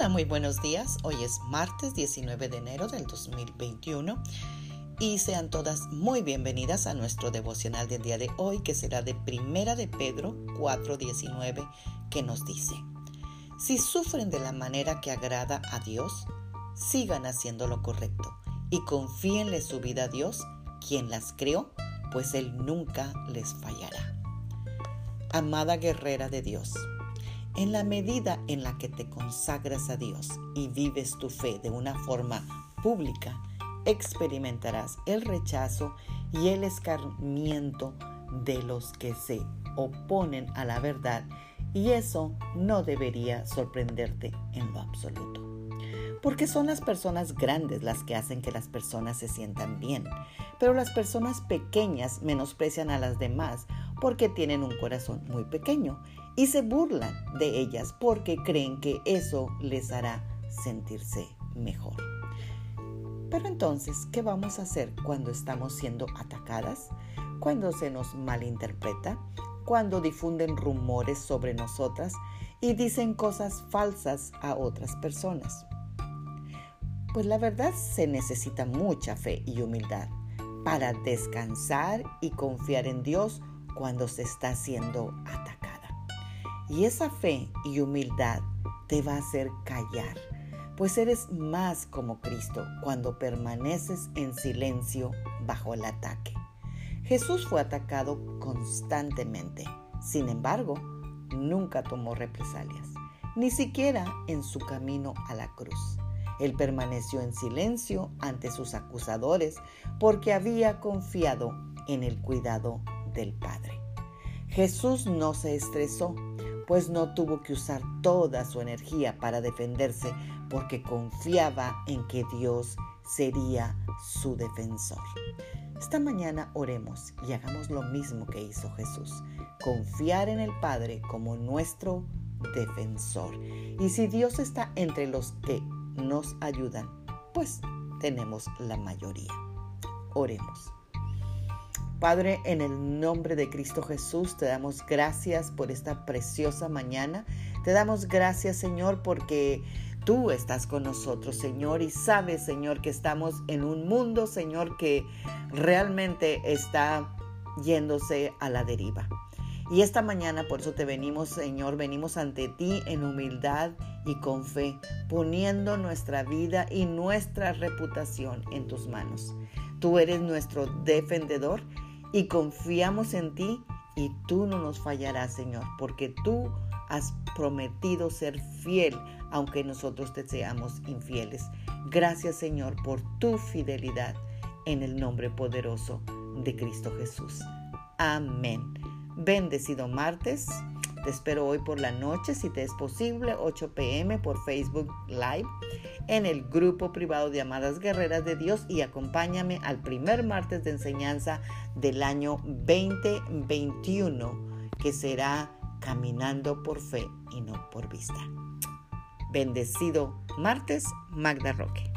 Hola, muy buenos días. Hoy es martes 19 de enero del 2021 y sean todas muy bienvenidas a nuestro devocional del día de hoy que será de Primera de Pedro 4:19 que nos dice: Si sufren de la manera que agrada a Dios, sigan haciendo lo correcto y confíenle su vida a Dios, quien las creó, pues Él nunca les fallará. Amada guerrera de Dios, en la medida en la que te consagras a Dios y vives tu fe de una forma pública, experimentarás el rechazo y el escarmiento de los que se oponen a la verdad y eso no debería sorprenderte en lo absoluto. Porque son las personas grandes las que hacen que las personas se sientan bien, pero las personas pequeñas menosprecian a las demás porque tienen un corazón muy pequeño y se burlan de ellas porque creen que eso les hará sentirse mejor. Pero entonces, ¿qué vamos a hacer cuando estamos siendo atacadas? Cuando se nos malinterpreta, cuando difunden rumores sobre nosotras y dicen cosas falsas a otras personas. Pues la verdad se necesita mucha fe y humildad para descansar y confiar en Dios cuando se está siendo atacada. Y esa fe y humildad te va a hacer callar, pues eres más como Cristo cuando permaneces en silencio bajo el ataque. Jesús fue atacado constantemente, sin embargo, nunca tomó represalias, ni siquiera en su camino a la cruz. Él permaneció en silencio ante sus acusadores porque había confiado en el cuidado del Padre. Jesús no se estresó, pues no tuvo que usar toda su energía para defenderse porque confiaba en que Dios sería su defensor. Esta mañana oremos y hagamos lo mismo que hizo Jesús, confiar en el Padre como nuestro defensor. Y si Dios está entre los que nos ayudan, pues tenemos la mayoría. Oremos. Padre, en el nombre de Cristo Jesús, te damos gracias por esta preciosa mañana. Te damos gracias, Señor, porque tú estás con nosotros, Señor, y sabes, Señor, que estamos en un mundo, Señor, que realmente está yéndose a la deriva. Y esta mañana por eso te venimos, Señor, venimos ante ti en humildad y con fe, poniendo nuestra vida y nuestra reputación en tus manos. Tú eres nuestro defendedor y confiamos en ti y tú no nos fallarás, Señor, porque tú has prometido ser fiel aunque nosotros te seamos infieles. Gracias, Señor, por tu fidelidad en el nombre poderoso de Cristo Jesús. Amén. Bendecido martes. Te espero hoy por la noche, si te es posible, 8 pm por Facebook Live en el grupo privado de Amadas Guerreras de Dios y acompáñame al primer martes de enseñanza del año 2021 que será Caminando por Fe y no por vista. Bendecido martes, Magda Roque.